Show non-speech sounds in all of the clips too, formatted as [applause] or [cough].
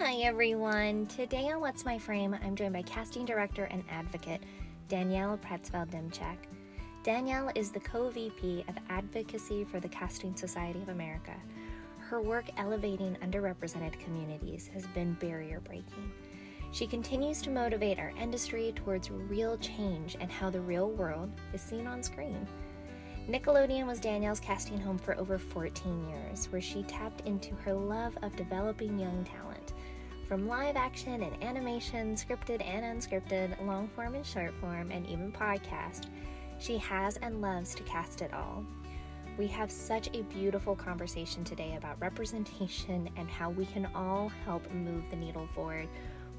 Hi everyone. Today on What's My Frame, I'm joined by casting director and advocate Danielle Pretsfelder Demchick. Danielle is the co VP of Advocacy for the Casting Society of America. Her work elevating underrepresented communities has been barrier breaking. She continues to motivate our industry towards real change and how the real world is seen on screen. Nickelodeon was Danielle's casting home for over 14 years, where she tapped into her love of developing young talent. From live action and animation, scripted and unscripted, long form and short form, and even podcast, she has and loves to cast it all. We have such a beautiful conversation today about representation and how we can all help move the needle forward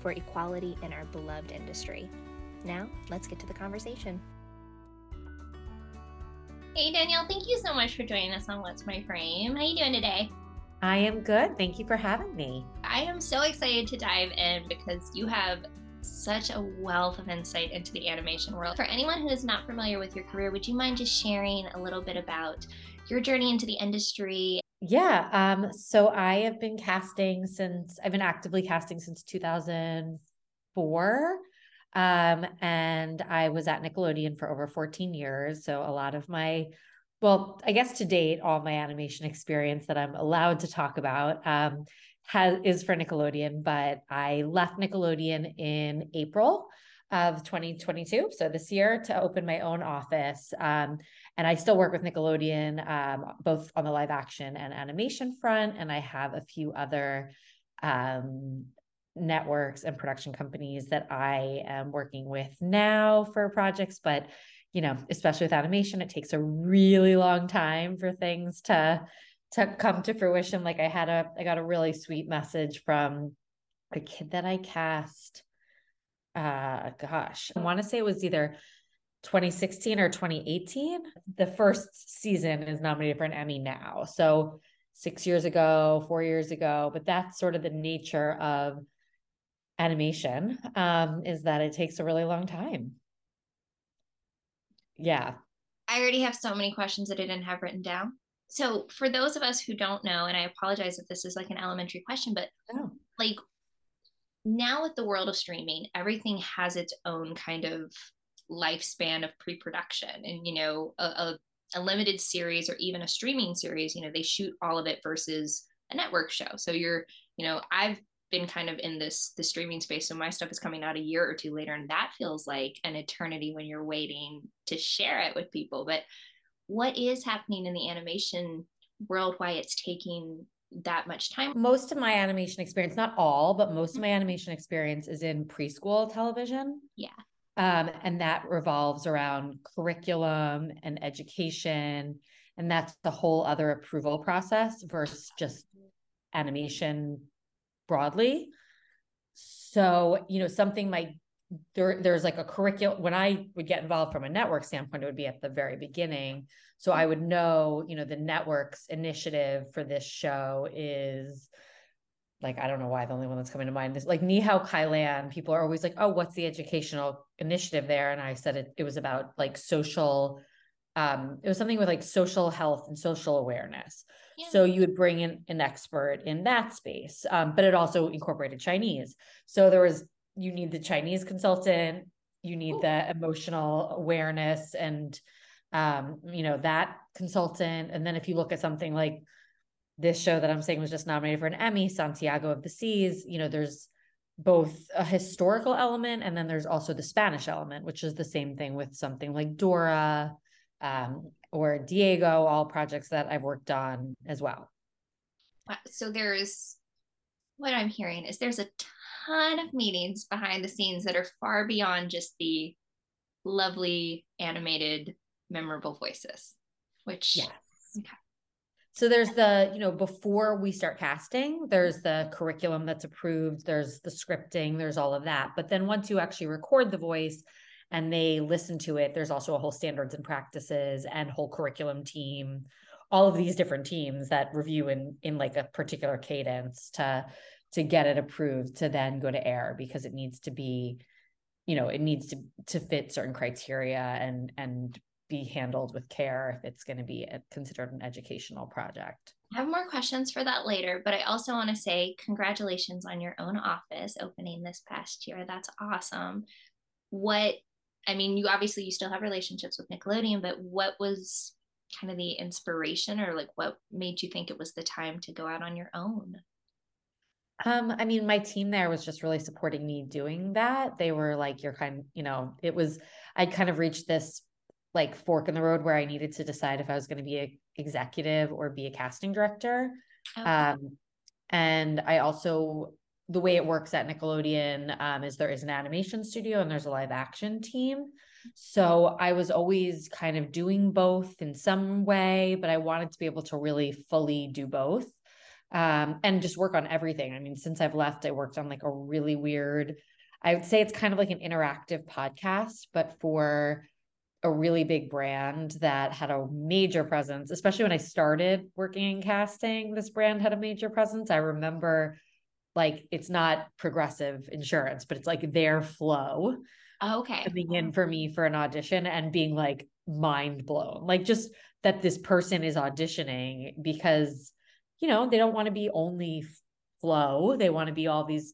for equality in our beloved industry. Now, let's get to the conversation. Hey Danielle, thank you so much for joining us on What's My Frame. How are you doing today? I am good. Thank you for having me. I am so excited to dive in because you have such a wealth of insight into the animation world. For anyone who is not familiar with your career, would you mind just sharing a little bit about your journey into the industry? Yeah. Um, so I have been casting since I've been actively casting since 2004. Um, and I was at Nickelodeon for over 14 years. So a lot of my, well, I guess to date, all my animation experience that I'm allowed to talk about um, has is for Nickelodeon. But I left Nickelodeon in April of 2022, so this year, to open my own office. Um, and I still work with Nickelodeon, um, both on the live action and animation front. And I have a few other um, networks and production companies that I am working with now for projects. But, you know, especially with animation, it takes a really long time for things to to come to fruition. Like I had a I got a really sweet message from a kid that I cast. Uh gosh, I want to say it was either 2016 or 2018. The first season is nominated for an Emmy now. So six years ago, four years ago, but that's sort of the nature of animation um, is that it takes a really long time. Yeah. I already have so many questions that I didn't have written down. So, for those of us who don't know, and I apologize if this is like an elementary question, but oh. like now with the world of streaming, everything has its own kind of lifespan of pre-production, and you know, a, a, a limited series or even a streaming series, you know, they shoot all of it versus a network show. So you're, you know, I've been kind of in this the streaming space. So my stuff is coming out a year or two later and that feels like an eternity when you're waiting to share it with people. But what is happening in the animation world why it's taking that much time? Most of my animation experience not all but most of my animation experience is in preschool television. Yeah. Um, and that revolves around curriculum and education and that's the whole other approval process versus just animation broadly. So, you know, something might there there's like a curriculum when I would get involved from a network standpoint, it would be at the very beginning. So I would know, you know, the network's initiative for this show is like I don't know why the only one that's coming to mind is like Ni Hao Kai-Lan. People are always like, oh, what's the educational initiative there? And I said it it was about like social um, it was something with like social health and social awareness. Yeah. So you would bring in an expert in that space, um, but it also incorporated Chinese. So there was you need the Chinese consultant, you need Ooh. the emotional awareness, and um, you know that consultant. And then if you look at something like this show that I'm saying was just nominated for an Emmy, Santiago of the Seas, you know, there's both a historical element and then there's also the Spanish element, which is the same thing with something like Dora um, or Diego, all projects that I've worked on as well. So there's what I'm hearing is there's a ton of meetings behind the scenes that are far beyond just the lovely animated memorable voices which yes okay. so there's the you know before we start casting there's the curriculum that's approved there's the scripting there's all of that but then once you actually record the voice and they listen to it there's also a whole standards and practices and whole curriculum team all of these different teams that review in in like a particular cadence to to get it approved to then go to air because it needs to be you know it needs to to fit certain criteria and and be handled with care if it's going to be a, considered an educational project I have more questions for that later, but I also want to say congratulations on your own office opening this past year. That's awesome. What I mean, you obviously you still have relationships with Nickelodeon, but what was kind of the inspiration or like what made you think it was the time to go out on your own? Um, I mean, my team there was just really supporting me doing that. They were like, you're kind, you know, it was I kind of reached this like fork in the road where I needed to decide if I was going to be a executive or be a casting director. Okay. Um, and I also the way it works at Nickelodeon um, is there is an animation studio and there's a live action team. So I was always kind of doing both in some way, but I wanted to be able to really fully do both um, and just work on everything. I mean, since I've left, I worked on like a really weird, I would say it's kind of like an interactive podcast, but for a really big brand that had a major presence, especially when I started working in casting, this brand had a major presence. I remember like it's not progressive insurance, but it's like their Flo. Oh, okay. Coming in for me for an audition and being like mind blown. Like just that this person is auditioning because, you know, they don't want to be only Flo. They want to be all these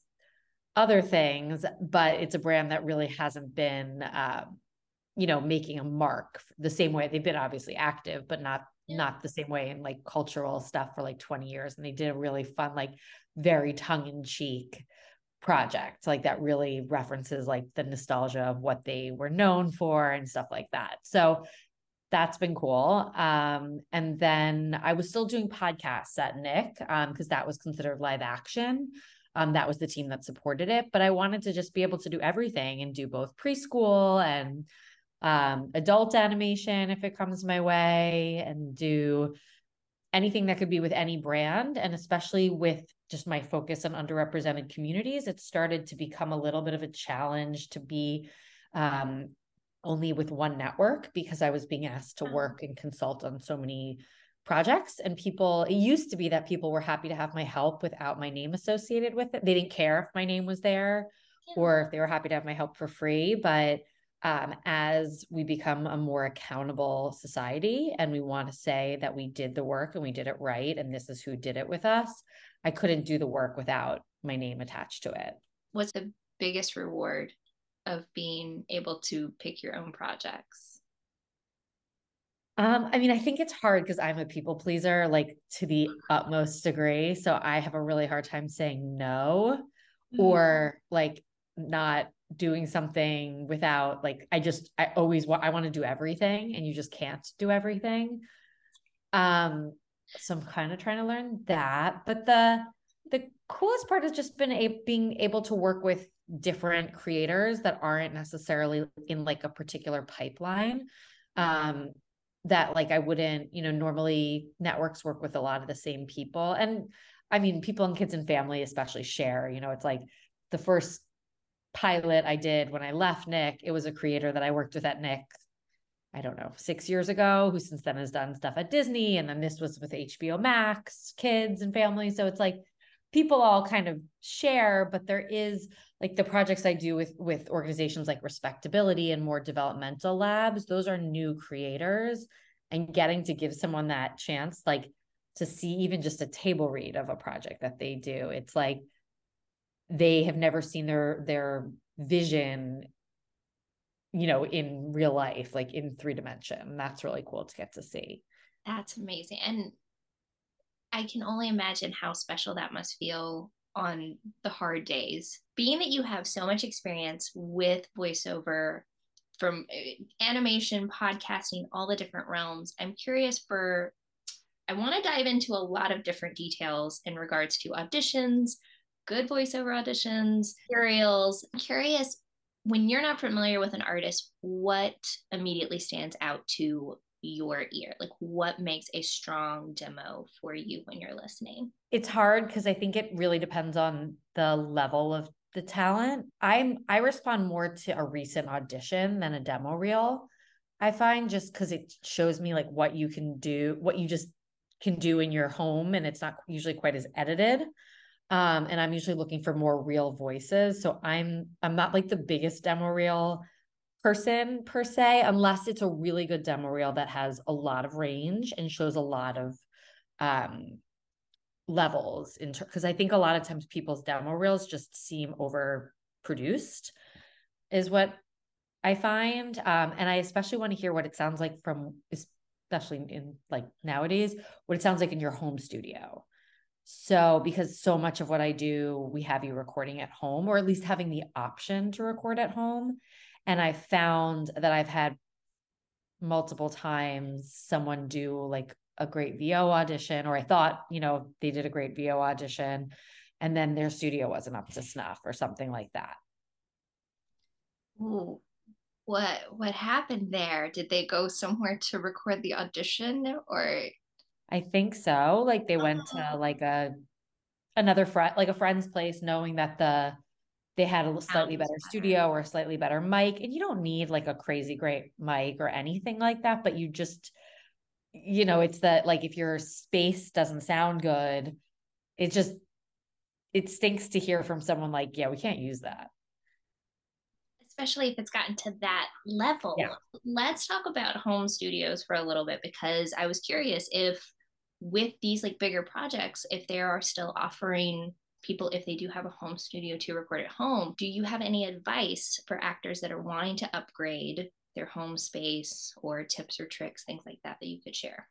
other things, but it's a brand that really hasn't been um, you know, making a mark the same way they've been obviously active, but not not the same way in like cultural stuff for like 20 years. And they did a really fun, like very tongue-in-cheek project, like that really references like the nostalgia of what they were known for and stuff like that. So that's been cool. Um, and then I was still doing podcasts at Nick um, because that was considered live action. Um, that was the team that supported it. But I wanted to just be able to do everything and do both preschool and um, adult animation if it comes my way, and do anything that could be with any brand. And especially with just my focus on underrepresented communities, it started to become a little bit of a challenge to be um, only with one network because I was being asked to work and consult on so many projects and people it used to be that people were happy to have my help without my name associated with it they didn't care if my name was there yeah. or if they were happy to have my help for free but um, as we become a more accountable society and we want to say that we did the work and we did it right and this is who did it with us i couldn't do the work without my name attached to it what's the biggest reward of being able to pick your own projects um, I mean, I think it's hard because I'm a people pleaser, like to the utmost degree. So I have a really hard time saying no mm-hmm. or like not doing something without like I just I always want I want to do everything and you just can't do everything. Um so I'm kind of trying to learn that, but the the coolest part has just been a, being able to work with different creators that aren't necessarily in like a particular pipeline. Um that like I wouldn't, you know, normally networks work with a lot of the same people and I mean people and kids and family especially share, you know, it's like the first pilot I did when I left Nick, it was a creator that I worked with at Nick, I don't know, six years ago, who since then has done stuff at Disney. And then this was with HBO Max, kids and families. So it's like people all kind of share, but there is like the projects I do with with organizations like Respectability and more developmental labs, those are new creators and getting to give someone that chance, like to see even just a table read of a project that they do. It's like they have never seen their their vision you know in real life like in three dimension. That's really cool to get to see. That's amazing. And i can only imagine how special that must feel on the hard days. Being that you have so much experience with voiceover from eh, animation podcasting all the different realms i'm curious for i want to dive into a lot of different details in regards to auditions good voiceover auditions, serials. I'm curious when you're not familiar with an artist, what immediately stands out to your ear? Like what makes a strong demo for you when you're listening? It's hard because I think it really depends on the level of the talent. I'm I respond more to a recent audition than a demo reel. I find just because it shows me like what you can do, what you just can do in your home, and it's not usually quite as edited um and i'm usually looking for more real voices so i'm i'm not like the biggest demo reel person per se unless it's a really good demo reel that has a lot of range and shows a lot of um levels in because I think a lot of times people's demo reels just seem overproduced is what I find. Um, and I especially want to hear what it sounds like from especially in like nowadays, what it sounds like in your home studio. So, because so much of what I do, we have you recording at home, or at least having the option to record at home. And I found that I've had multiple times someone do like a great VO audition, or I thought, you know, they did a great VO audition, and then their studio wasn't up to snuff or something like that. Ooh, what what happened there? Did they go somewhere to record the audition, or? I think so. Like they went to oh. like a another friend, like a friend's place, knowing that the they had a slightly better studio or a slightly better mic, and you don't need like a crazy great mic or anything like that, but you just you know, it's that like if your space doesn't sound good, it just it stinks to hear from someone like, yeah, we can't use that. Especially if it's gotten to that level. Yeah. Let's talk about home studios for a little bit because I was curious if with these like bigger projects, if they are still offering people if they do have a home studio to record at home, do you have any advice for actors that are wanting to upgrade their home space or tips or tricks, things like that that you could share?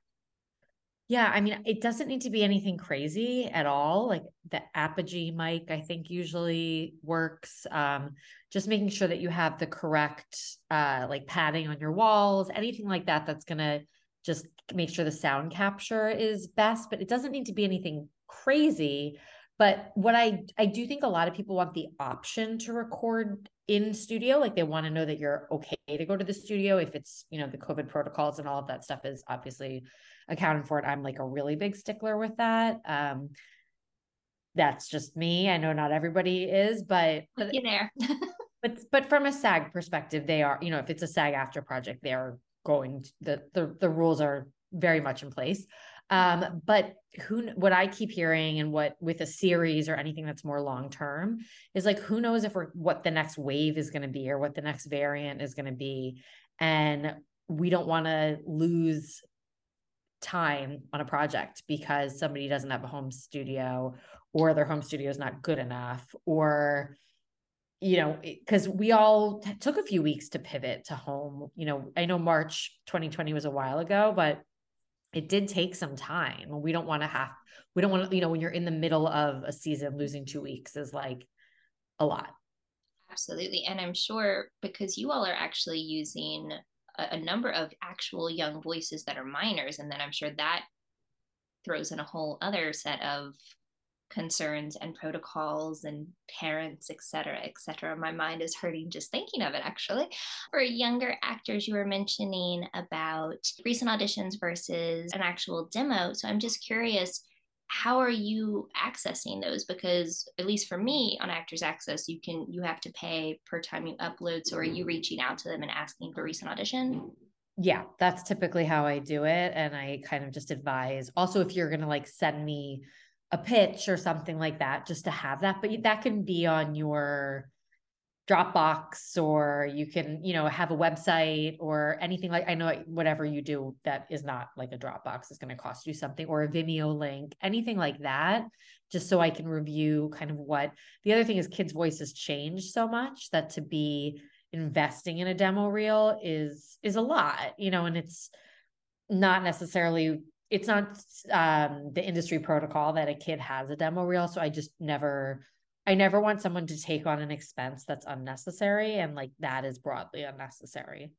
Yeah, I mean, it doesn't need to be anything crazy at all. Like the Apogee mic, I think usually works. Um, just making sure that you have the correct uh like padding on your walls, anything like that that's gonna just make sure the sound capture is best, but it doesn't need to be anything crazy. But what I I do think a lot of people want the option to record in studio like they want to know that you're okay to go to the studio if it's you know the covid protocols and all of that stuff is obviously accounted for it. I'm like a really big stickler with that. Um that's just me. I know not everybody is but you there. [laughs] but but from a SAG perspective they are you know if it's a SAG-AFTRA project they are going the the the rules are very much in place um, but who what I keep hearing and what with a series or anything that's more long term is like who knows if we're what the next wave is going to be or what the next variant is going to be. And we don't want to lose time on a project because somebody doesn't have a home studio or their home studio is not good enough or you know because we all t- took a few weeks to pivot to home you know i know march 2020 was a while ago but it did take some time. We don't want to have, we don't want to, you know, when you're in the middle of a season, losing two weeks is like a lot. Absolutely. And I'm sure because you all are actually using a, a number of actual young voices that are minors. And then I'm sure that throws in a whole other set of concerns and protocols and parents, et cetera, et cetera. My mind is hurting just thinking of it, actually. For younger actors, you were mentioning about recent auditions versus an actual demo. So I'm just curious how are you accessing those because at least for me on actors access you can you have to pay per time you upload so are you reaching out to them and asking for recent audition yeah that's typically how i do it and i kind of just advise also if you're going to like send me a pitch or something like that just to have that but that can be on your Dropbox or you can you know have a website or anything like I know whatever you do that is not like a Dropbox is going to cost you something or a Vimeo link anything like that just so I can review kind of what the other thing is kids voices change so much that to be investing in a demo reel is is a lot you know and it's not necessarily it's not um, the industry protocol that a kid has a demo reel. So I just never, I never want someone to take on an expense that's unnecessary. And like that is broadly unnecessary.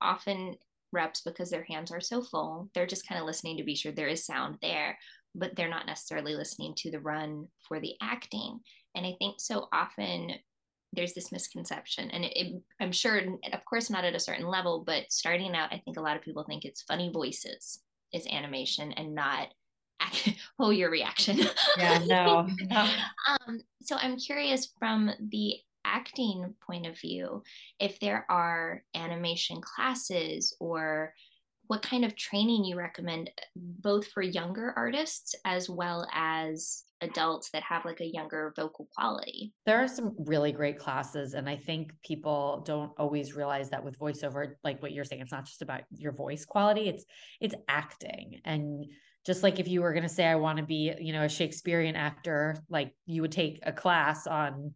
Often reps, because their hands are so full, they're just kind of listening to be sure there is sound there, but they're not necessarily listening to the run for the acting. And I think so often there's this misconception and it, it, i'm sure of course not at a certain level but starting out i think a lot of people think it's funny voices is animation and not [laughs] oh your reaction yeah no, no. [laughs] um, so i'm curious from the acting point of view if there are animation classes or what kind of training you recommend both for younger artists as well as adults that have like a younger vocal quality? There are some really great classes and i think people don't always realize that with voiceover like what you're saying it's not just about your voice quality it's it's acting. And just like if you were going to say i want to be you know a shakespearean actor like you would take a class on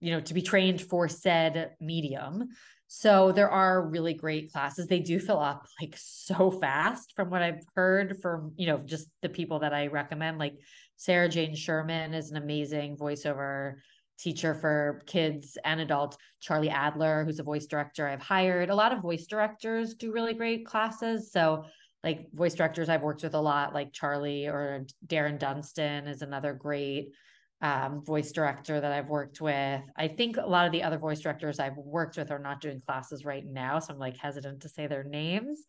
you know to be trained for said medium so there are really great classes. They do fill up like so fast from what i've heard from you know just the people that i recommend. Like sarah jane sherman is an amazing voiceover teacher for kids and adults. Charlie adler who's a voice director i've hired. A lot of voice directors do really great classes. So like voice directors I've worked with a lot, like Charlie or Darren Dunstan is another great um, voice director that I've worked with. I think a lot of the other voice directors I've worked with are not doing classes right now. So I'm like hesitant to say their names.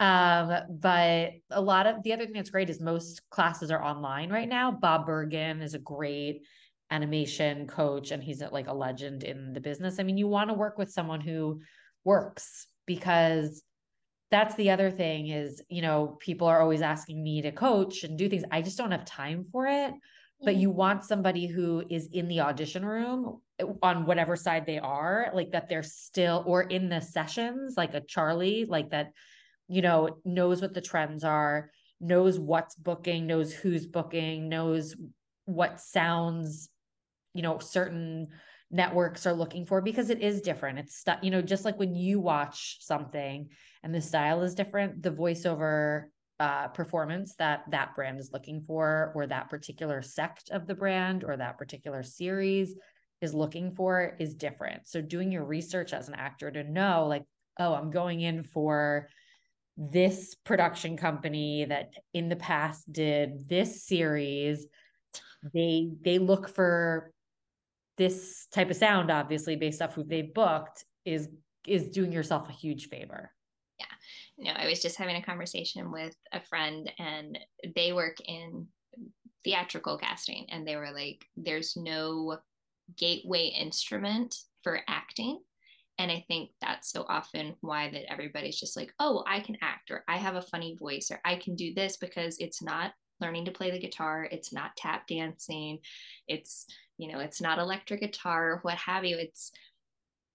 Um, but a lot of the other thing that's great is most classes are online right now. Bob Bergen is a great animation coach and he's like a legend in the business. I mean, you want to work with someone who works because that's the other thing is, you know, people are always asking me to coach and do things. I just don't have time for it. But you want somebody who is in the audition room eh, on whatever side they are, like that they're still or in the sessions, like a Charlie, like that, you know, knows what the trends are, knows what's booking, knows who's booking, knows what sounds, you know, certain networks are looking for because it is different. It's stuff, you know, just like when you watch something and the style is different, the voiceover uh, performance that that brand is looking for, or that particular sect of the brand, or that particular series is looking for is different. So, doing your research as an actor to know, like, oh, I'm going in for this production company that in the past did this series they they look for this type of sound obviously based off who they booked is is doing yourself a huge favor no, I was just having a conversation with a friend and they work in theatrical casting and they were like, there's no gateway instrument for acting. And I think that's so often why that everybody's just like, oh, I can act or I have a funny voice or I can do this because it's not learning to play the guitar, it's not tap dancing, it's, you know, it's not electric guitar what have you. It's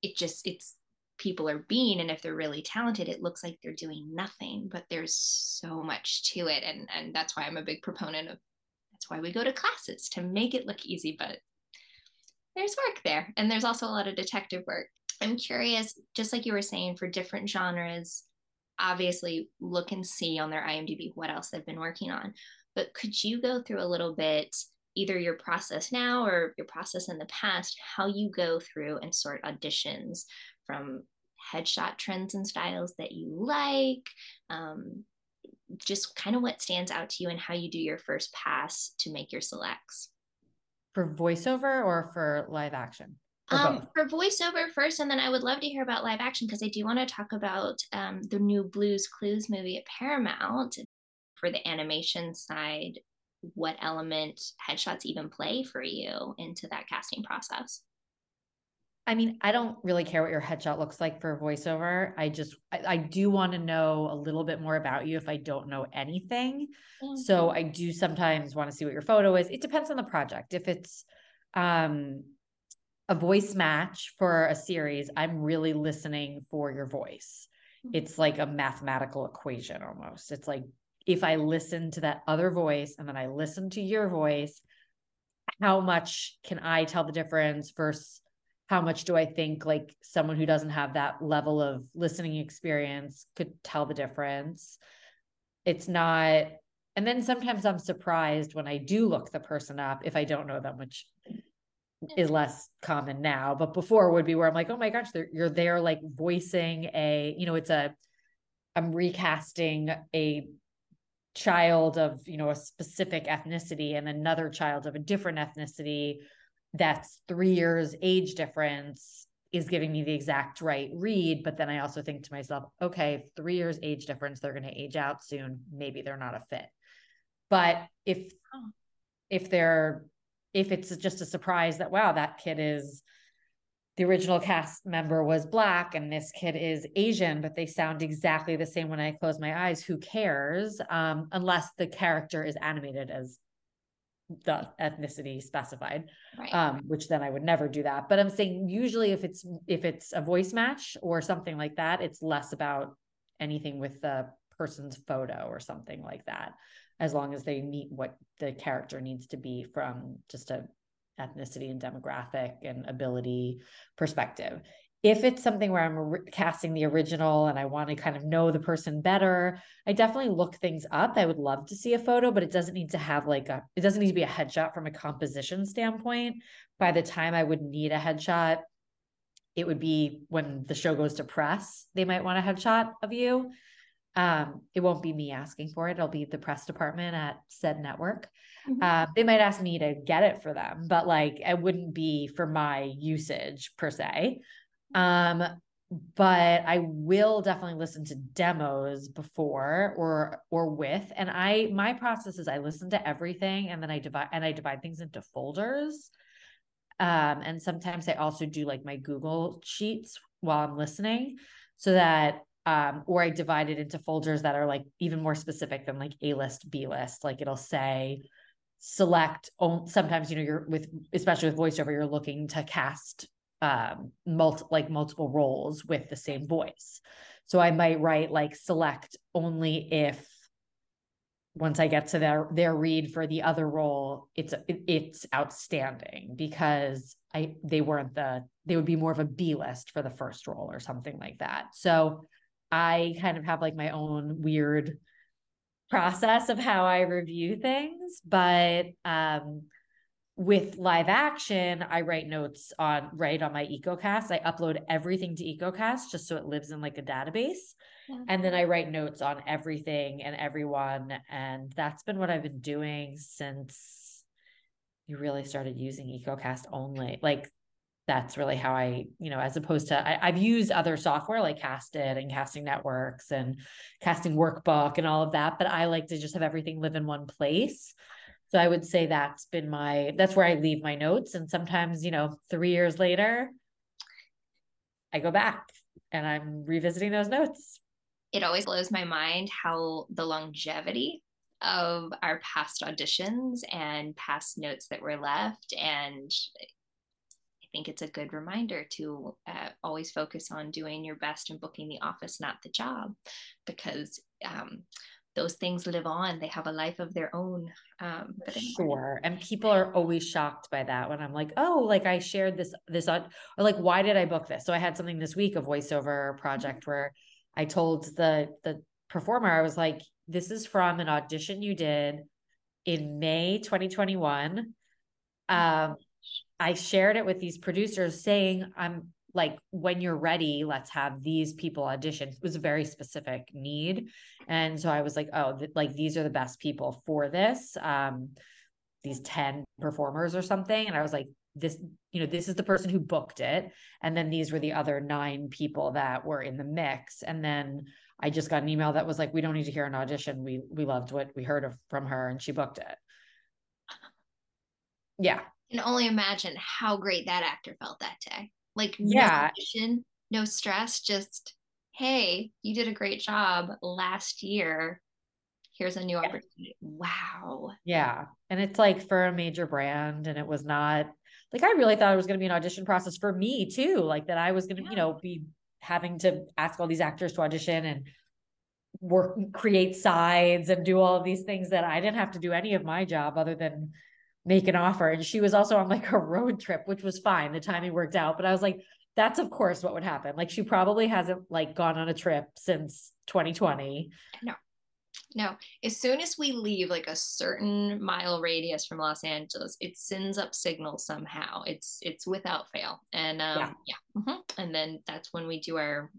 it just it's people are being and if they're really talented it looks like they're doing nothing but there's so much to it. And and that's why i'm a big proponent of that's why we go to classes to make it look easy but there's work there and there's also a lot of detective work. I'm curious just like you were saying for different genres obviously look and see on their imdb what else they've been working on but could you go through a little bit either your process now or your process in the past how you go through and sort auditions from headshot trends and styles that you like, um, just kind of what stands out to you and how you do your first pass to make your selects. For voiceover or for live action? Um, for voiceover first, and then I would love to hear about live action because I do want to talk about um, the new Blue's Clues movie at Paramount. For the animation side, what element headshots even play for you into that casting process? I mean, I don't really care what your headshot looks like for voiceover. I just, I, I do want to know a little bit more about you if I don't know anything. Mm-hmm. So I do sometimes want to see what your photo is. It depends on the project. If it's um, a voice match for a series, I'm really listening for your voice. Mm-hmm. It's like a mathematical equation almost. It's like if I listen to that other voice and then I listen to your voice, how much can I tell the difference versus how much do I think like someone who doesn't have that level of listening experience could tell the difference? It's not, and then sometimes I'm surprised when I do look the person up if I don't know them, which is less common now. But before would be where I'm like, oh my gosh, you're there like voicing a, you know, it's a, I'm recasting a child of, you know, a specific ethnicity and another child of a different ethnicity that's three years age difference is giving me the exact right read. But then I also think to myself, okay, three years age difference, they're going to age out soon. Maybe they're not a fit. But if if they're if it's just a surprise that wow, that kid is the original cast member was black and this kid is Asian, but they sound exactly the same when I close my eyes. Who cares? Um, unless the character is animated as the ethnicity specified right. um which then i would never do that but i'm saying usually if it's if it's a voice match or something like that it's less about anything with the person's photo or something like that as long as they meet what the character needs to be from just a ethnicity and demographic and ability perspective if it's something where I'm casting the original and I want to kind of know the person better, I definitely look things up. I would love to see a photo, but it doesn't need to have like a, it doesn't need to be a headshot from a composition standpoint. By the time I would need a headshot, it would be when the show goes to press, they might want a headshot of you. Um, it won't be me asking for it. It'll be the press department at said network. Mm-hmm. Uh, they might ask me to get it for them, but like it wouldn't be for my usage per se. Um, but I will definitely listen to demos before or or with. And I my process is I listen to everything and then I divide and I divide things into folders. Um, and sometimes I also do like my Google sheets while I'm listening so that um, or I divide it into folders that are like even more specific than like A list, B list. Like it'll say select sometimes you know you're with especially with voiceover you're looking to cast um multi- like multiple roles with the same voice. So i might write like select only if once i get to their their read for the other role it's it's outstanding because i they weren't the they would be more of a b list for the first role or something like that. So i kind of have like my own weird process of how i review things but um with live action, I write notes on right on my EcoCast. I upload everything to EcoCast just so it lives in like a database. Yeah. And then I write notes on everything and everyone. And that's been what I've been doing since you really started using EcoCast only. Like that's really how I, you know, as opposed to I, have used other software like Casted and Casting Networks and Casting Workbook and all of that, but I like to just have everything live in one place. So I would say that's been my that's where I leave my notes. And sometimes, you know, three years later, I go back and I'm revisiting those notes. It always blows my mind how the longevity of our past auditions and past notes that were left. And I think it's a good reminder to uh, always focus on doing your best and booking the office, not the job, because um, those things live on. They have a life of their own um but sure and people are always shocked by that when i'm like oh like i shared this this on or like why did i book this? So i had something this week a voiceover project where i told the the performer i was like this is from an audition you did in may 2021 um i shared it with these producers saying i'm like when you're ready let's have these people audition. It was a very specific need. And so i was like oh th- like these are the best people for this um these 10 performers or something. And i was like this you know this is the person who booked it. And then these were the other nine people that were in the mix. And then i just got an email that was like we don't need to hear an audition. We we loved what we heard of from her and she booked it. [laughs] Yeah. Can only imagine how great that actor felt that day like yeah. no no stress, just hey, you did a great job last year. Here's a new yeah. opportunity. Wow. Yeah. And it's like for a major brand and it was not like I really thought it was going to be an audition process for me too, like that I was going to, yeah. you know, be having to ask all these actors to audition and work create sides and do all of these things that I didn't have to do any of my job other than make an offer. And she was also on like a road trip, which was fine. The timing worked out. But I was like, that's of course what would happen. Like she probably hasn't like gone on a trip since 2020. No. No, as soon as we leave like a certain mile radius from Los Angeles, it sends up signals somehow. It's it's without fail, and um, yeah, yeah. Mm-hmm. and then that's when we do our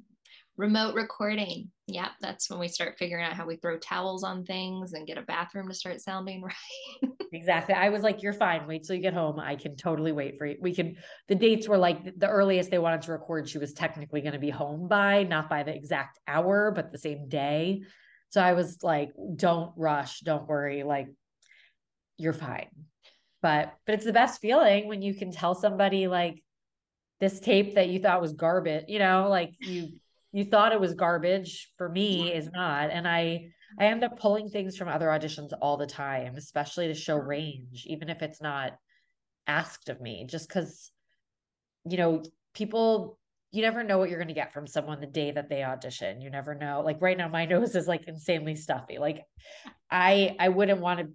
remote recording. Yeah, that's when we start figuring out how we throw towels on things and get a bathroom to start sounding [laughs] right. exactly. I was like, you're fine. Wait till you get home. I can totally wait for you. We can, the dates were like the earliest they wanted to record, she was technically going to be home by, not by the exact hour, but the same day. So I was like, don't rush. Don't worry. Like, you're fine. But, but it's the best feeling when you can tell somebody like, this tape that you thought was garbage, you know, like you you thought it was garbage for me is not and i i end up pulling things from other auditions all the time especially to show range even if it's not asked of me just because you know people you never know what you're going to get from someone the day that they audition. You never know. Like right now, my [laughs] nose is like insanely stuffy. Like I, I wouldn't want to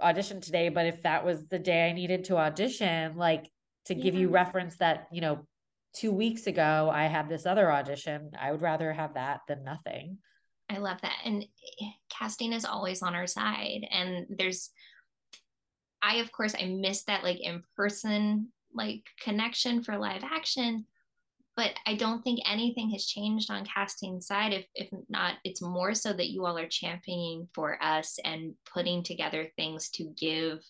audition today, but if that was the day I needed to audition, like to yeah. give you reference that, you know, two weeks ago I had this other audition, I would rather have that than nothing. I love that. And eh, casting is always on our side. And there's, I, of course, I miss that like in person, like connection for live action but I don't think anything has changed on casting side. If if not, it's more so that you all are championing for us and putting together things to give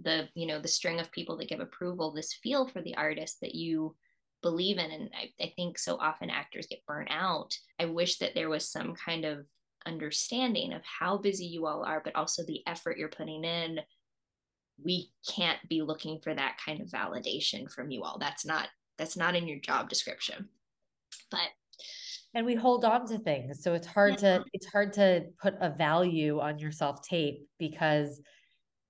the you know the string of people that give approval this feel for the artist that you believe in. And I, I think so often actors get burnt out. I wish that there was some kind of understanding of how busy you all are, but also the effort you're putting in we can't be looking for that kind of validation from you all. That's not that's not in your job description but and we hold on to things so it's hard yeah. to it's hard to put a value on your self tape because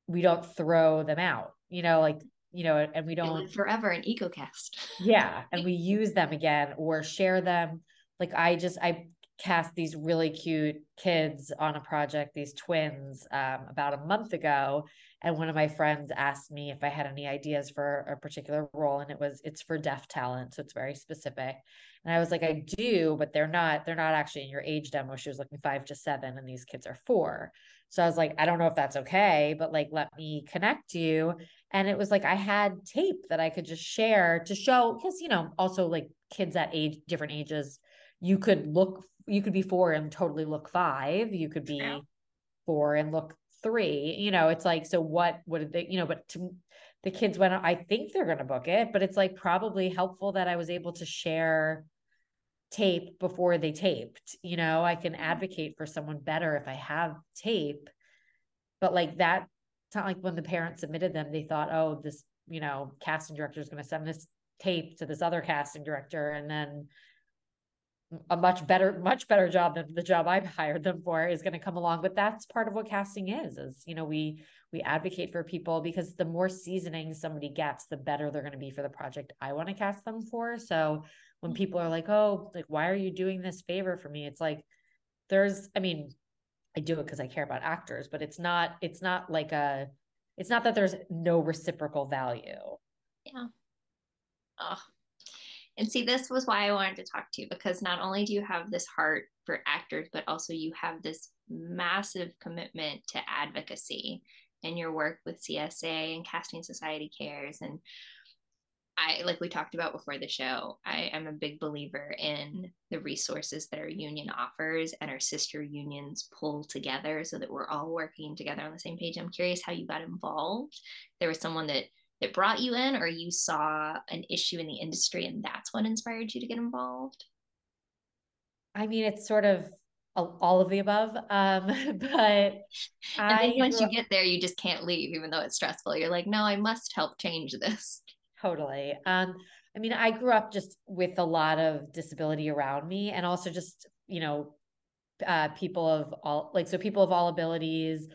we don't throw them out you know like you know and we don't forever an ecocast. Yeah and [laughs] we use them again or share them. Like i just i cast these really cute kids on a project these twins um, about a month ago and one of my friends asked me if I had any ideas for a particular role and it was it's for deaf talent so it's very specific. And I was like I do but they're not they're not actually in your age demo. She was looking 5 to 7 and these kids are 4 so I was like I don't know if that's okay but like let me connect you and it was like I had tape that I could just share to show cuz you know also like kids at age different ages you could look you could be 4 and totally look 5 you could be yeah. 4 and look three you know it's like so what would they you know but to, the kids went i think they're going to book it but it's like probably helpful that i was able to share tape before they taped you know i can mm-hmm. advocate for someone better if i have tape but like that it's not like when the parents submitted them they thought oh this you know casting director is going to send this tape to this other casting director and then a much better much better job than the job I've hired them for is going to come along. But that's part of what casting is is you know we we advocate for people because the more seasoning somebody gets the better they're going to be for the project I want to cast them for. So when mm. people are like oh like why are you doing this favor for me? It's like there's I mean I do it because I care about actors but it's not it's not like a it's not that there's no reciprocal value yeah oh and see, this was why I wanted to talk to you because not only do you have this heart for actors, but also you have this massive commitment to advocacy in your work with CSA and Casting Society Cares. And I, like we talked about before the show, I am a big believer in the resources that our union offers and our sister unions pull together so that we're all working together on the same page. I'm curious how you got involved. There was someone that that brought you in or you saw an issue in the industry and that's what inspired you to get involved i mean it's sort of all of the above um [laughs] but and then once you get there you just can't leave even though it's stressful you're like no i must help change this totally um i mean i grew up just with a lot of disability around me and also just you know uh people of all like so people of all abilities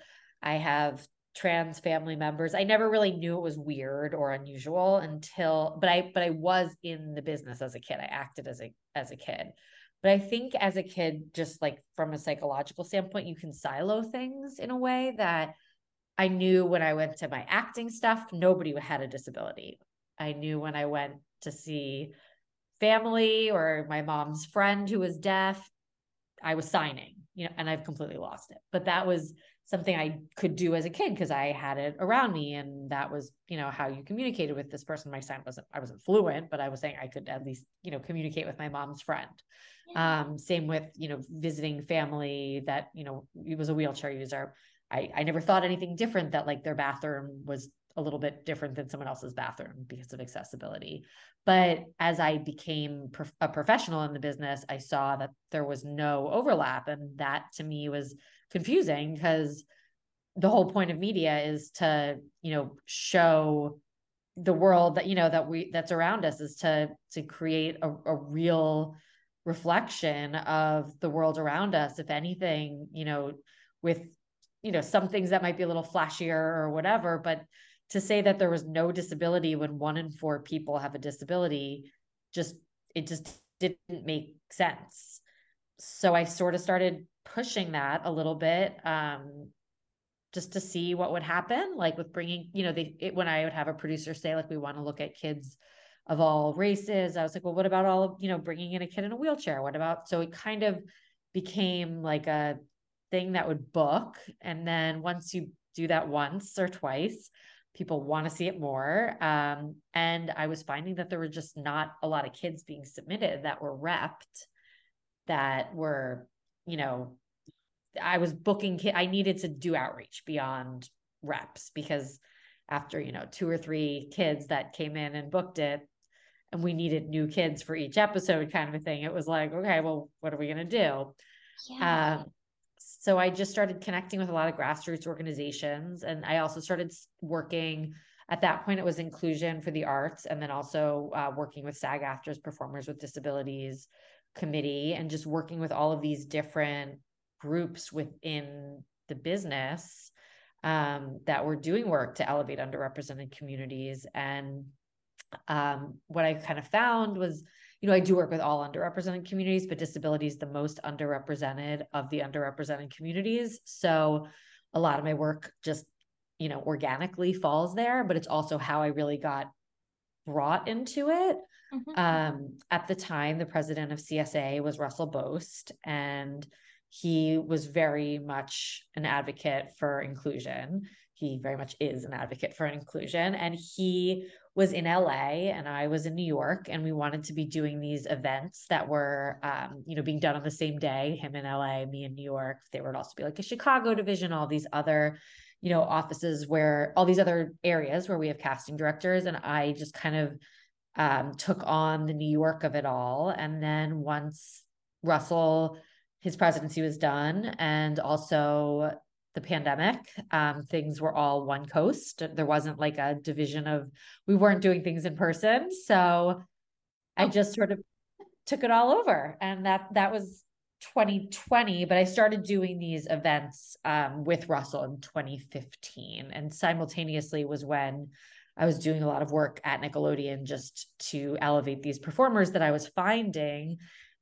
i have trans family members. I never really knew it was weird or unusual until but I but I was in the business as a kid. I acted as a as a kid. But I think as a kid just like from a psychological standpoint you can silo things in a way that I knew when I went to my acting stuff nobody had a disability. I knew when I went to see family or my mom's friend who was deaf I was signing, you know, and I've completely lost it. But that was something I could do as a kid because I had it around me. And that was, you know, how you communicated with this person. My sign wasn't, I wasn't fluent, but I was saying I could at least, you know, communicate with my mom's friend. Yeah. Um, same with, you know, visiting family that, you know, he was a wheelchair user. I, I never thought anything different that like their bathroom was a little bit different than someone else's bathroom because of accessibility. But as I became prof- a professional in the business, I saw that there was no overlap. And that to me was confusing because the whole point of media is to you know show the world that you know that we that's around us is to to create a, a real reflection of the world around us if anything you know with you know some things that might be a little flashier or whatever but to say that there was no disability when one in four people have a disability just it just didn't make sense. So I sort of started pushing that a little bit um, just to see what would happen like with bringing you know they it, when i would have a producer say like we want to look at kids of all races i was like well what about all of you know bringing in a kid in a wheelchair what about so it kind of became like a thing that would book and then once you do that once or twice people want to see it more um, and i was finding that there were just not a lot of kids being submitted that were repped that were you know I was booking I needed to do outreach beyond reps because after, you know, two or three kids that came in and booked it and we needed new kids for each episode kind of a thing, it was like, okay, well, what are we going to do? Yeah. Um, so I just started connecting with a lot of grassroots organizations and I also started working at that point it was inclusion for the arts and then also uh, working with SAG-AFTRA's performers with disabilities committee and just working with all of these different groups within the business um, that were doing work to elevate underrepresented communities. And um, what I kind of found was, you know, I do work with all underrepresented communities, but disability is the most underrepresented of the underrepresented communities. So a lot of my work just, you know, organically falls there, but it's also how I really got brought into it. Mm-hmm. Um, at the time, the president of CSA was Russell Boast, and he was very much an advocate for inclusion. He very much is an advocate for inclusion. And he was in LA and I was in New York, and we wanted to be doing these events that were, um, you know, being done on the same day. Him in LA, me in New York. There would also be like a Chicago division, all these other, you know, offices where all these other areas where we have casting directors. And I just kind of um, took on the New York of it all. And then once Russell his presidency was done and also the pandemic um, things were all one coast. There wasn't like a division of we weren't doing things in person. So i oh. just sort of took it all over and that that was 2020 but i started doing these events um, with russell in 2015 and simultaneously was when i was doing a lot of work at nickelodeon just to elevate these performers that i was finding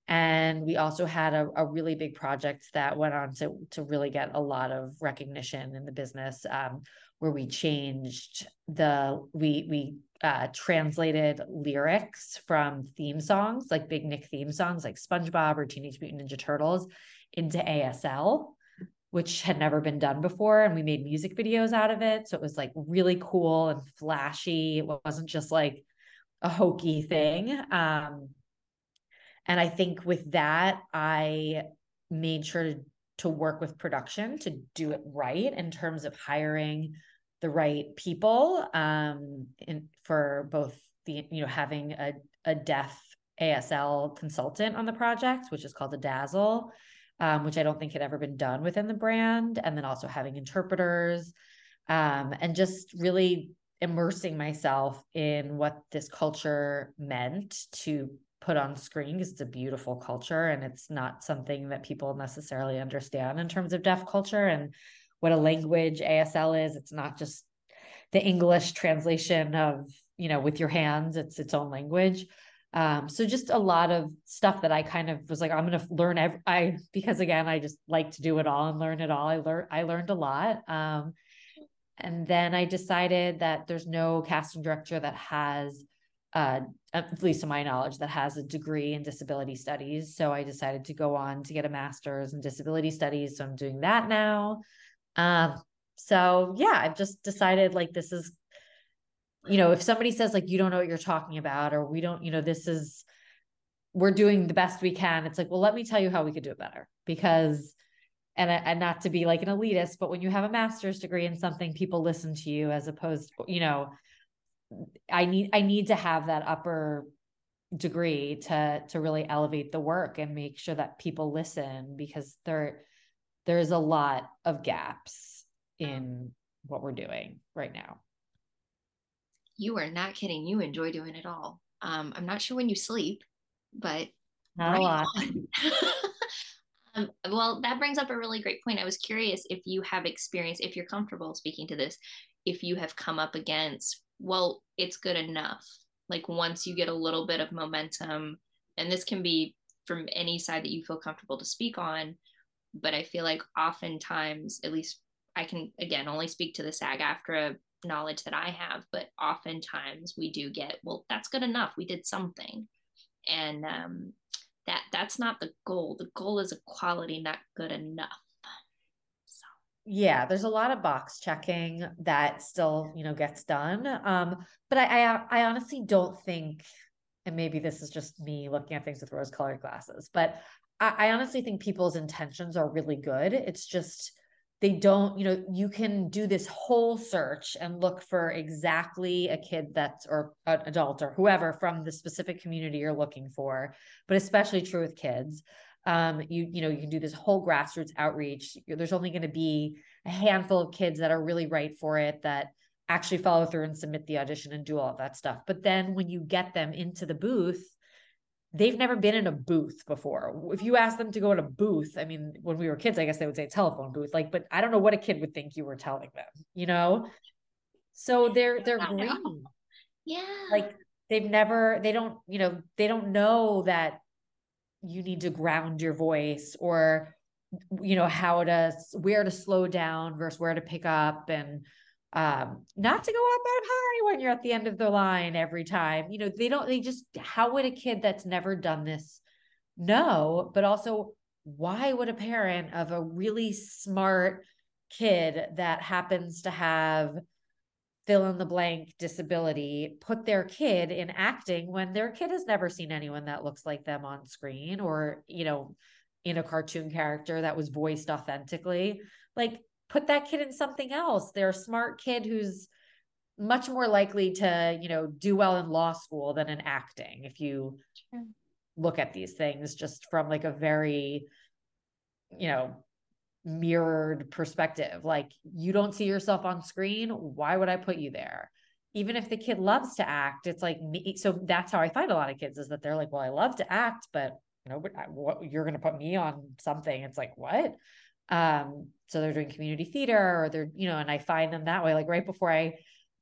and we also had a, a really big project that went on to, to really get a lot of recognition in the business um, where we changed the we we uh, translated lyrics from theme songs like big nick theme songs like spongebob or teenage mutant ninja turtles into asl which had never been done before. And we made music videos out of it. So it was like really cool and flashy. It wasn't just like a hokey thing. Um, and I think with that, I made sure to, to work with production to do it right in terms of hiring the right people um, in, for both the, you know, having a, a deaf ASL consultant on the project, which is called a DASL, um, which I don't think had ever been done within the brand. And then also having interpreters um, and just really immersing myself in what this culture meant to put on screen because it's a beautiful culture and it's not something that people necessarily understand in terms of deaf culture and what a language ASL is. It's not just the English translation of, you know, with your hands, it's its own language. Um, so just a lot of stuff that I kind of was like, I'm going to learn every, I, because again, I just like to do it all and learn it all. I learned, I learned a lot. Um, and then I decided that there's no casting director that has uh, at least to my knowledge, that has a degree in disability studies. So I decided to go on to get a master's in disability studies. So I'm doing that now. Um, so yeah, I've just decided like this is, you know, if somebody says like you don't know what you're talking about, or we don't, you know, this is we're doing the best we can. It's like, well, let me tell you how we could do it better because and and not to be like an elitist, but when you have a master's degree in something, people listen to you as opposed, you know, I need I need to have that upper degree to to really elevate the work and make sure that people listen because there there's a lot of gaps in what we're doing right now. You are not kidding. You enjoy doing it all. Um, I'm not sure when you sleep, but not a lot. [laughs] um, well, that brings up a really great point. I was curious if you have experience, if you're comfortable speaking to this, if you have come up against well, it's good enough. Like once you get a little bit of momentum, and this can be from any side that you feel comfortable to speak on, but I feel like oftentimes, at least I can again only speak to the SAG AFTRA knowledge that I have, but oftentimes we do get, well, that's good enough. We did something. And um, that that's not the goal. The goal is equality, not good enough. Yeah, there's a lot of box checking that still, you know, gets done. Um, but I, I I honestly don't think, and maybe this is just me looking at things with rose colored glasses, but I, I honestly think people's intentions are really good. It's just they don't you know you can do this whole search and look for exactly a kid that's or an adult or whoever from the specific community you're looking for but especially true with kids um, you you know you can do this whole grassroots outreach there's only going to be a handful of kids that are really right for it that actually follow through and submit the audition and do all of that stuff but then when you get them into the booth they've never been in a booth before. If you ask them to go in a booth, I mean, when we were kids, I guess they would say telephone booth. Like, but I don't know what a kid would think you were telling them, you know? So they're they're green. Yeah. Like they've never, they don't, you know, they don't know that you need to ground your voice or you know how to where to slow down versus where to pick up and um, not to go up that high when you're at the end of the line every time. You know, they don't, they just, how would a kid that's never done this know? But also, why would a parent of a really smart kid that happens to have fill in the blank disability put their kid in acting when their kid has never seen anyone that looks like them on screen or, you know, in a cartoon character that was voiced authentically? Like, put that kid in something else. They're a smart kid who's much more likely to, you know, do well in law school than in acting if you sure. look at these things just from like a very, you know, mirrored perspective. Like you don't see yourself on screen, why would I put you there? Even if the kid loves to act, it's like me. So that's how I find a lot of kids is that they're like, well, I love to act, but you know, what you're going to put me on something. It's like, what? Um, so they're doing community theater or they're, you know, and I find them that way. Like right before I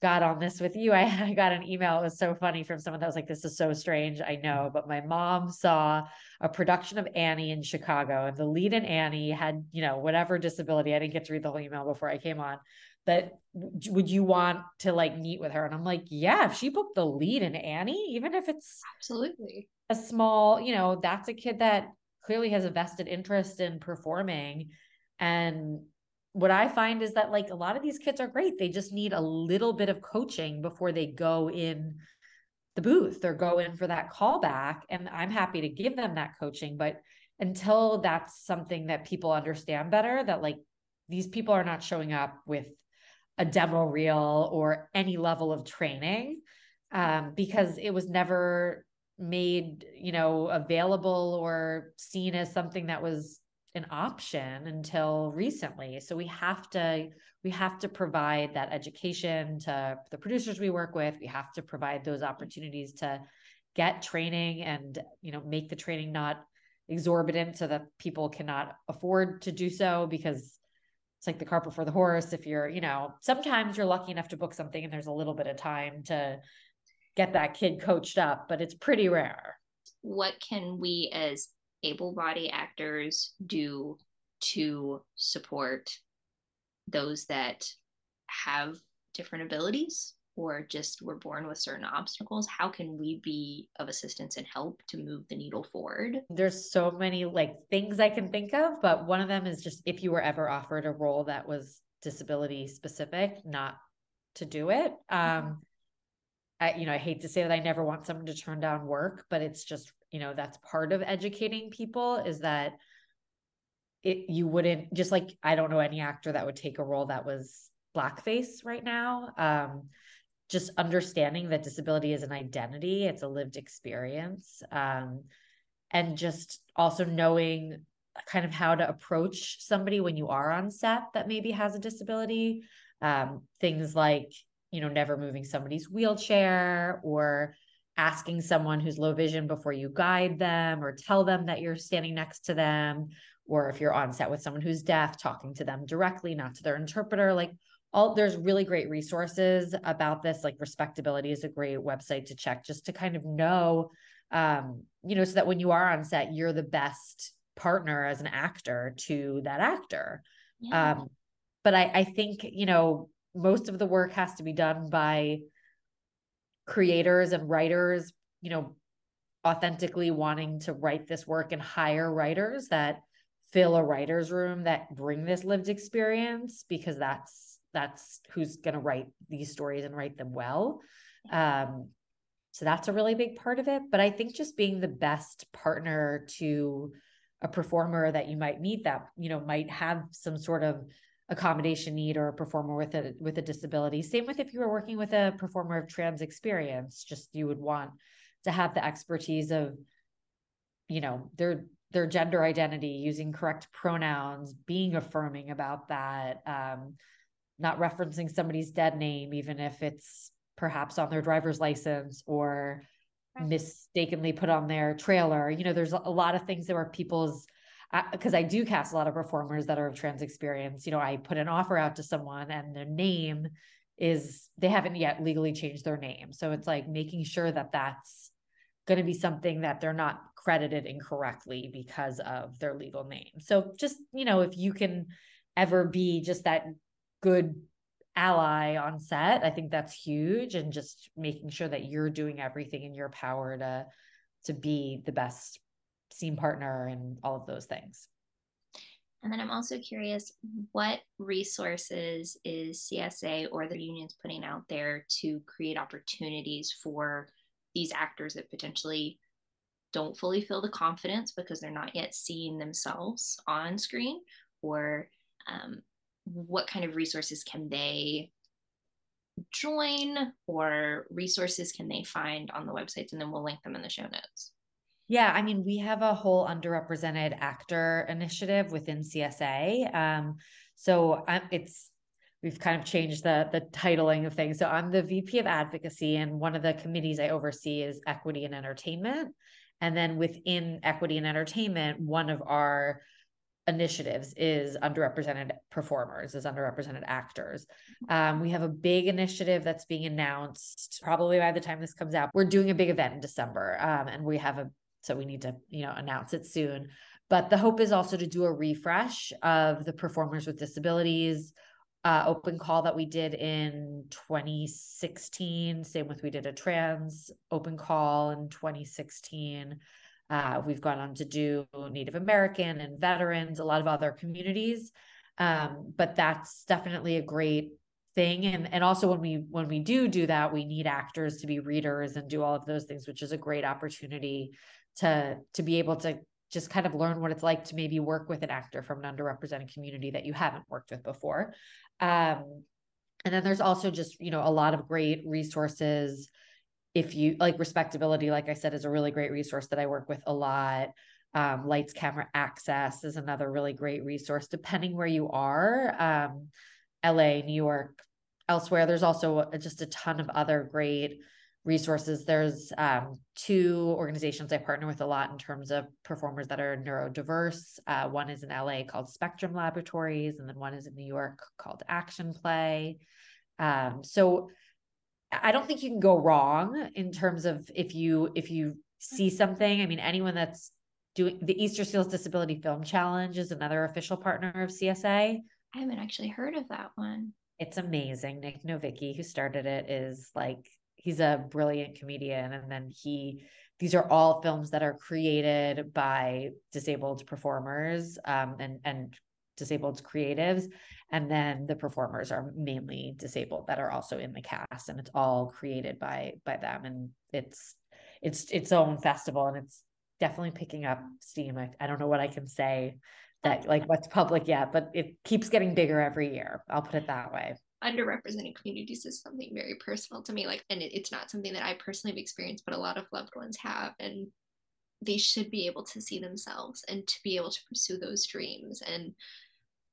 got on this with you, [laughs] I, I got an email. It was so funny from someone that was like, this is so strange. I know, mm-hmm. but my mom saw a production of Annie in Chicago and the lead in Annie had, you know, whatever disability. I didn't get to read the whole email before I came on. But would you want to like meet with her? And I'm like, yeah, if she booked the lead in Annie, even if it's absolutely a small, you know, that's a kid that clearly has a vested interest in performing and what I find is that like a lot of these kids are great. They just need a little bit of coaching before they go in the booth or go in for that callback. And I'm happy to give them that coaching. But until that's something that people understand better, that like these people are not showing up with a demo reel or any level of training um, because it was never made, you know, available or seen as something that was an option until recently. So we have to we have to provide that education to the producers we work with. We have to provide those mm-hmm. opportunities to get training and you know make the training not exorbitant so that people cannot afford to do so because it's like the cart before the horse. If you're you know sometimes you're lucky enough to book something and there's a little bit of time to get that kid coached up but it's pretty rare. What can we as able bodied actors do to support those that have different abilities or just were born with certain obstacles? How can we be of assistance and help to move the needle forward? There's so many like things i can think of but one of them is just if you were ever offered a role that was disability specific not to do it. Mm-hmm. um I, you know, I hate to say that I never want someone to turn down work, but it's just you know that's part of educating people is that it you wouldn't just like i don't know any actor that would take a role that was blackface right now um just understanding that disability is an identity it's a lived experience um and just also knowing kind of how to approach somebody when you are on set that maybe has a disability um things like you know never moving somebody's wheelchair or asking someone who's low vision before you guide them or tell them that you're standing next to them or if you're on set with someone who's deaf talking to them directly not to their interpreter like all there's really great resources about this like respectability is a great website to check just to kind of know um, you know, so that when you are on set, you're the best partner as an actor to that actor. Yeah. Um, but I, I think, you know, most of the work has to be done by creators and writers, you know, authentically wanting to write this work and hire writers that fill a writer's room that bring this lived experience because that's that's who's going to write these stories and write them well. Um so that's a really big part of it. But i think just being the best partner to a performer that you might meet that you know might have some sort of accommodation need or a performer with a with a disability. Same with if you were working with a performer of trans experience just you would want to have the expertise of you know their their gender identity using correct pronouns being affirming about that um, not referencing somebody's dead name even if it's perhaps on their driver's license or mistakenly put on their trailer. You know there's a lot of things that were people's because I, I do cast a lot of performers that are of trans experience you know i put an offer out to someone and their name is they haven't yet legally changed their name so it's like making sure that that's going to be something that they're not credited incorrectly because of their legal name. So just, you know, if you can ever be just that good ally on set, I think that's huge and just making sure that you're doing everything in your power to to be the best scene partner and all of those things. And then I'm also curious what resources is CSA or the unions putting out there to create opportunities for these actors that potentially don't fully feel the confidence because they're not yet seeing themselves on screen? Or um, what kind of resources can they join or resources can they find on the websites? And then we'll link them in the show notes yeah i mean we have a whole underrepresented actor initiative within csa um, so um, it's we've kind of changed the the titling of things. So I'm the VP of advocacy, and one of the committees I oversee is equity and entertainment. And then within equity and entertainment, one of our initiatives is underrepresented performers, is underrepresented actors. Um, we have a big initiative that's being announced probably by the time this comes out. We're doing a big event in December, um, and we have a so we need to you know announce it soon. But the hope is also to do a refresh of the performers with disabilities uh, open call that we did in 2016. Same with we did a trans open call in 2016. Uh, we've gone on to do Native American and veterans, a lot of other communities. Um, but that's definitely a great thing. And and also when we when we do do that, we need actors to be readers and do all of those things, which is a great opportunity to to be able to just kind of learn what it's like to maybe work with an actor from an underrepresented community that you haven't worked with before. Um, and then there's also just, you know, a lot of great resources. If you like respectability, like I said, is a really great resource that I work with a lot. Um, lights, camera, access is another really great resource, depending where you are. Um, LA, New York, elsewhere. There's also just a ton of other great resources. There's um, two organizations I partner with a lot in terms of performers that are neurodiverse. Uh, one is in LA called Spectrum Laboratories, and then one is in New York called Action Play. Um, so I don't think you can go wrong in terms of if you if you see something. I mean, anyone that's doing the Easter Seals Disability Film Challenge is another official partner of CSA. I haven't actually heard of that one. It's amazing. Nic Novicki, who started it, is like he's a brilliant comedian. And then he these are all films that are created by disabled performers um, and and disabled creatives. And then the performers are mainly disabled that are also in the cast and it's all created by by them. And it's it's its own festival and it's definitely picking up steam. I, I don't know what i can say that like what's public yet but it keeps getting bigger every year. I'll put it that way underrepresented communities is something very personal to me like and it, it's not something that i personally have experienced but a lot of loved ones have and they should be able to see themselves and to be able to pursue those dreams and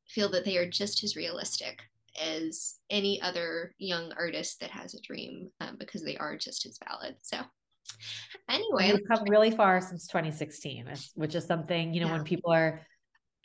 feel that they are just as realistic as any other young artist that has a dream um, because they are just as valid so anyway we've come really far since 2016 which is something you know yeah. when people are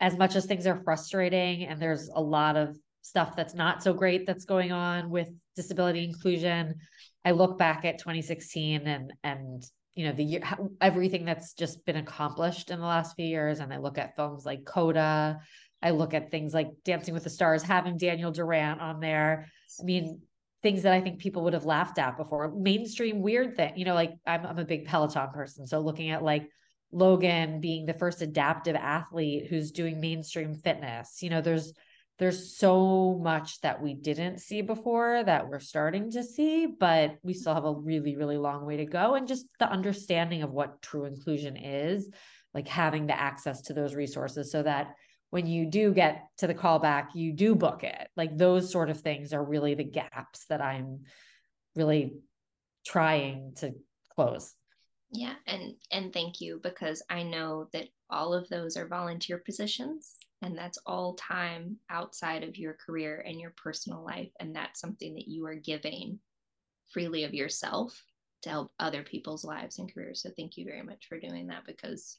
as much as things are frustrating and there's a lot of stuff that's not so great that's going on with disability inclusion. I look back at 2016 and and you know the year everything that's just been accomplished in the last few years. And i look at films like coda. I look at things like dancing with the stars having daniel durant on there. I mean things that i think people would have laughed at before. Mainstream weird thing you know like i'm, I'm a big peloton person. So looking at like logan being the first adaptive athlete who's doing mainstream fitness you know there's there's so much that we didn't see before that we're starting to see, but we still have a really, really long way to go. And just the understanding of what true inclusion is, like having the access to those resources so that when you do get to the callback, you do book it. Like those sort of things are really the gaps that I'm really trying to close. Yeah, and and thank you because I know that all of those are volunteer positions and that's all time outside of your career and your personal life and that's something that you are giving freely of yourself to help other people's lives and careers so thank you very much for doing that because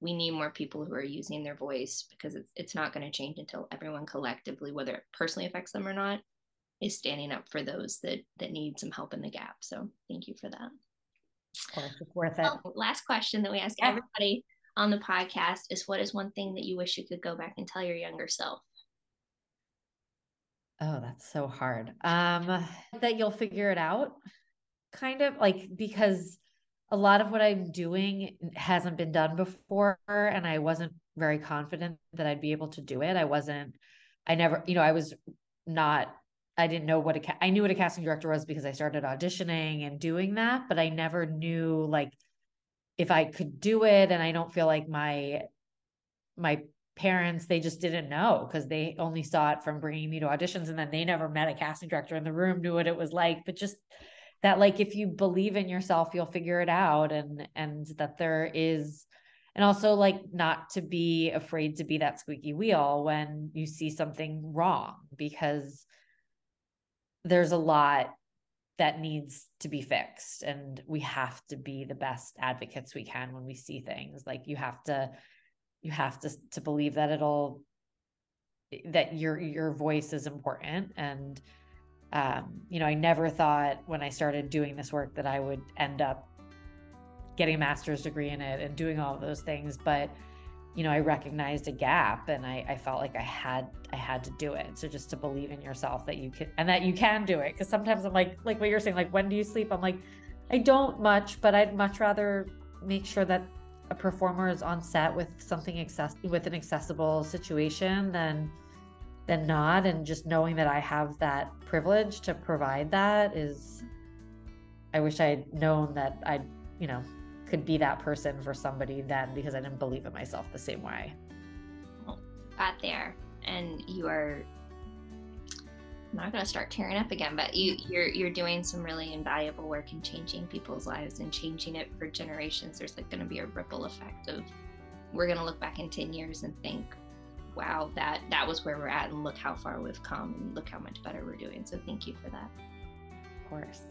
we need more people who are using their voice because it's, it's not going to change until everyone collectively whether it personally affects them or not is standing up for those that that need some help in the gap so thank you for that of course, it's worth it. Oh, last question that we ask yeah. everybody on the podcast is what is one thing that you wish you could go back and tell your younger self? Oh, that's so hard. Um, that you'll figure it out, kind of like because a lot of what I'm doing hasn't been done before, and I wasn't very confident that I'd be able to do it. I wasn't, I never, you know, I was not, I didn't know what a, I knew what a casting director was because I started auditioning and doing that, but I never knew like if I could do it and I don't feel like my my parents they just didn't know because they only saw it from bringing me to auditions and then they never met a casting director in the room knew what it was like. But just that like if you believe in yourself you'll figure it out and and that there is and also like not to be afraid to be that squeaky wheel when you see something wrong because there's a lot that needs to be fixed and we have to be the best advocates we can when we see things. Like you have to you have to to believe that it'll that your your voice is important. And um you know i never thought when i started doing this work that i would end up getting a master's degree in it and doing all those things but you know, I recognized a gap and I, I felt like I had I had to do it. So just to believe in yourself that you can and that you can do it. Cause sometimes I'm like like what you're saying, like when do you sleep? I'm like, I don't much, but I'd much rather make sure that a performer is on set with something access with an accessible situation than than not. And just knowing that I have that privilege to provide that is I wish I'd known that I'd, you know, could be that person for somebody then because I didn't believe in myself the same way. Well, got there, and you are. I'm not going to start tearing up again, but you, mm-hmm. you're you're doing some really invaluable work in changing people's lives and changing it for generations. There's like going to be a ripple effect of we're going to look back in 10 years and think wow that that was where we're at and look how far we've come and look how much better we're doing so thank you for that of course